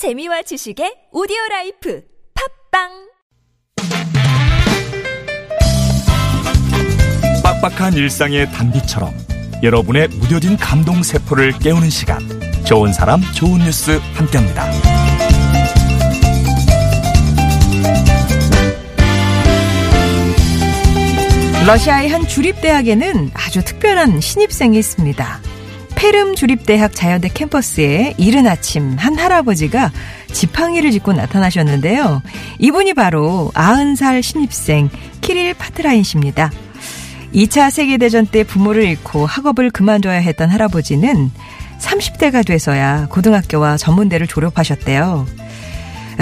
재미와 지식의 오디오 life 팟빵 빡빡한 일상의 단비처럼 여러분의 무뎌진 감동 세포를 깨우는 시간 좋은 사람 좋은 뉴스 함께합니다. 러시아의 한 주립대학에는 아주 특별한 신입생이 있습니다. 페름 주립대학 자연대 캠퍼스에 이른 아침 한 할아버지가 지팡이를 짚고 나타나셨는데요. 이분이 바로 90살 신입생 키릴 파트라인 씨입니다. 2차 세계대전 때 부모를 잃고 학업을 그만둬야 했던 할아버지는 30대가 돼서야 고등학교와 전문대를 졸업하셨대요.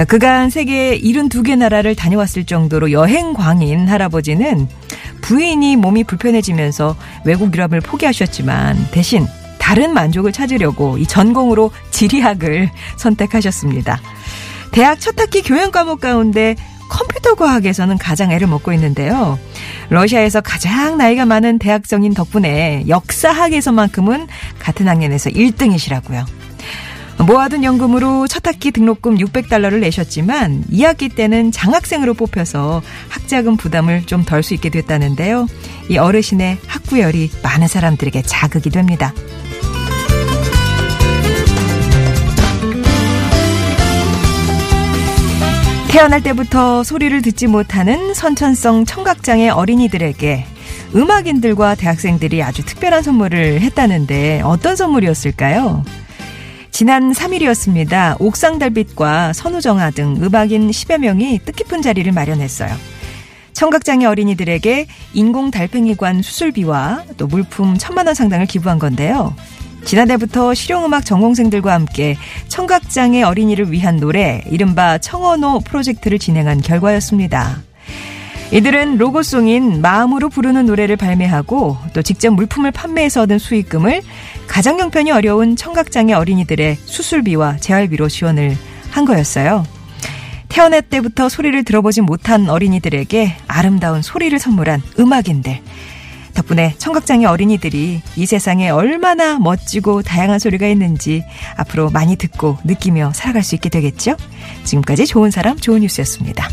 그간 세계 72개 나라를 다녀왔을 정도로 여행광인 할아버지는 부인이 몸이 불편해지면서 외국 유럽을 포기하셨지만 대신 다른 만족을 찾으려고 이 전공으로 지리학을 선택하셨습니다. 대학 첫 학기 교양 과목 가운데 컴퓨터 과학에서는 가장 애를 먹고 있는데요. 러시아에서 가장 나이가 많은 대학생인 덕분에 역사학에서만큼은 같은 학년에서 1등이시라고요. 모아둔 연금으로 첫 학기 등록금 600달러를 내셨지만 2학기 때는 장학생으로 뽑혀서 학자금 부담을 좀 덜 수 있게 됐다는데요. 이 어르신의 학구열이 많은 사람들에게 자극이 됩니다. 태어날 때부터 소리를 듣지 못하는 선천성 청각장애 어린이들에게 음악인들과 대학생들이 아주 특별한 선물을 했다는데 어떤 선물이었을까요? 지난 3일이었습니다. 옥상달빛과 선우정아 등 음악인 10여 명이 뜻깊은 자리를 마련했어요. 청각장애 어린이들에게 인공 달팽이관 수술비와 또 물품 천만 원 상당을 기부한 건데요. 지난해부터 실용음악 전공생들과 함께 청각장애 어린이를 위한 노래, 이른바 청언호 프로젝트를 진행한 결과였습니다. 이들은 로고송인 마음으로 부르는 노래를 발매하고 또 직접 물품을 판매해서 얻은 수익금을 가장 형편이 어려운 청각장애 어린이들의 수술비와 재활비로 지원을 한 거였어요. 태어날 때부터 소리를 들어보지 못한 어린이들에게 아름다운 소리를 선물한 음악인들. 덕분에 청각장애 어린이들이 이 세상에 얼마나 멋지고 다양한 소리가 있는지 앞으로 많이 듣고 느끼며 살아갈 수 있게 되겠죠? 지금까지 좋은 사람, 좋은 뉴스였습니다.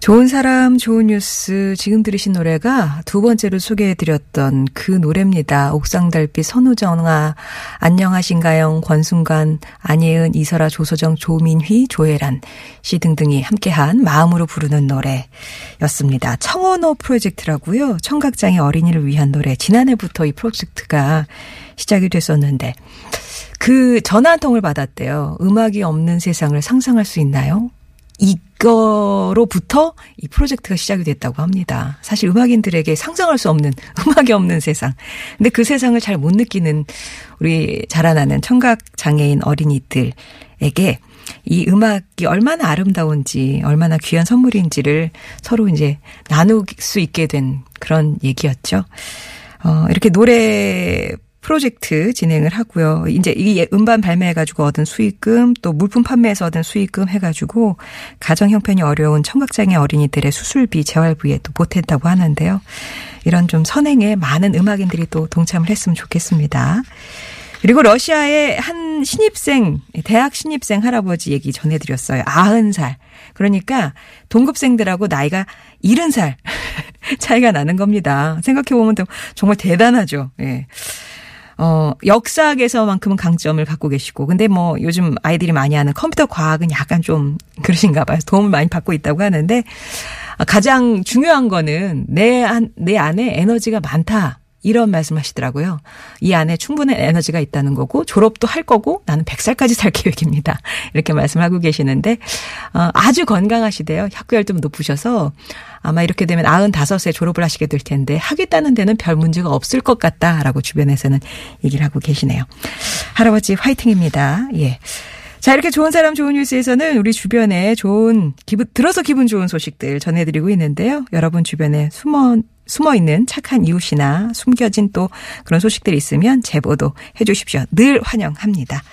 좋은 사람, 좋은 뉴스. 지금 들으신 노래가 두 번째로 소개해드렸던 그 노래입니다. 옥상달빛, 선우정아, 안녕하신가요? 권순관, 안예은, 이설아, 조소정, 조민휘, 조혜란 씨 등등이 함께한 마음으로 부르는 노래였습니다. 청원호 프로젝트라고요. 청각장애 어린이를 위한 노래. 지난해부터 이 프로젝트가 시작이 됐었는데 그 전화 한 통을 받았대요. 음악이 없는 세상을 상상할 수 있나요? 이거로부터 이 프로젝트가 시작이 됐다고 합니다. 사실 음악인들에게 상상할 수 없는 음악이 없는 세상. 근데 그 세상을 잘 못 느끼는 우리 자라나는 청각 장애인 어린이들에게 이 음악이 얼마나 아름다운지, 얼마나 귀한 선물인지를 서로 이제 나눌 수 있게 된 그런 얘기였죠. 어, 이렇게 노래 프로젝트 진행을 하고요. 이제 이 음반 발매해가지고 얻은 수익금 또 물품 판매해서 얻은 수익금 해가지고 가정 형편이 어려운 청각장애 어린이들의 수술비 재활비에 또 보탠다고 하는데요. 이런 좀 선행에 많은 음악인들이 또 동참을 했으면 좋겠습니다. 그리고 러시아의 한 신입생, 대학 신입생 할아버지 얘기 전해드렸어요. 아흔 살. 그러니까 동급생들하고 나이가 일흔 살 차이가 나는 겁니다. 생각해보면 정말 대단하죠. 예. 어, 역사학에서만큼은 강점을 갖고 계시고, 근데 뭐 요즘 아이들이 많이 하는 컴퓨터 과학은 약간 좀 그러신가 봐요. 도움을 많이 받고 있다고 하는데, 가장 중요한 거는 내, 안, 내 안에 에너지가 많다. 이런 말씀 하시더라고요. 이 안에 충분한 에너지가 있다는 거고 졸업도 할 거고 나는 100살까지 살 계획입니다. 이렇게 말씀하고 계시는데 어, 아주 건강하시대요. 학구열도 높으셔서 아마 이렇게 되면 95세 졸업을 하시게 될 텐데 하겠다는 데는 별 문제가 없을 것 같다라고 주변에서는 얘기를 하고 계시네요. 할아버지 화이팅입니다. 예. 자, 이렇게 좋은 사람 좋은 뉴스에서는 우리 주변에 좋은 기분 들어서 기분 좋은 소식들 전해드리고 있는데요. 여러분 주변에 숨어 숨어 있는 착한 이웃이나 숨겨진 또 그런 소식들이 있으면 제보도 해 주십시오. 늘 환영합니다.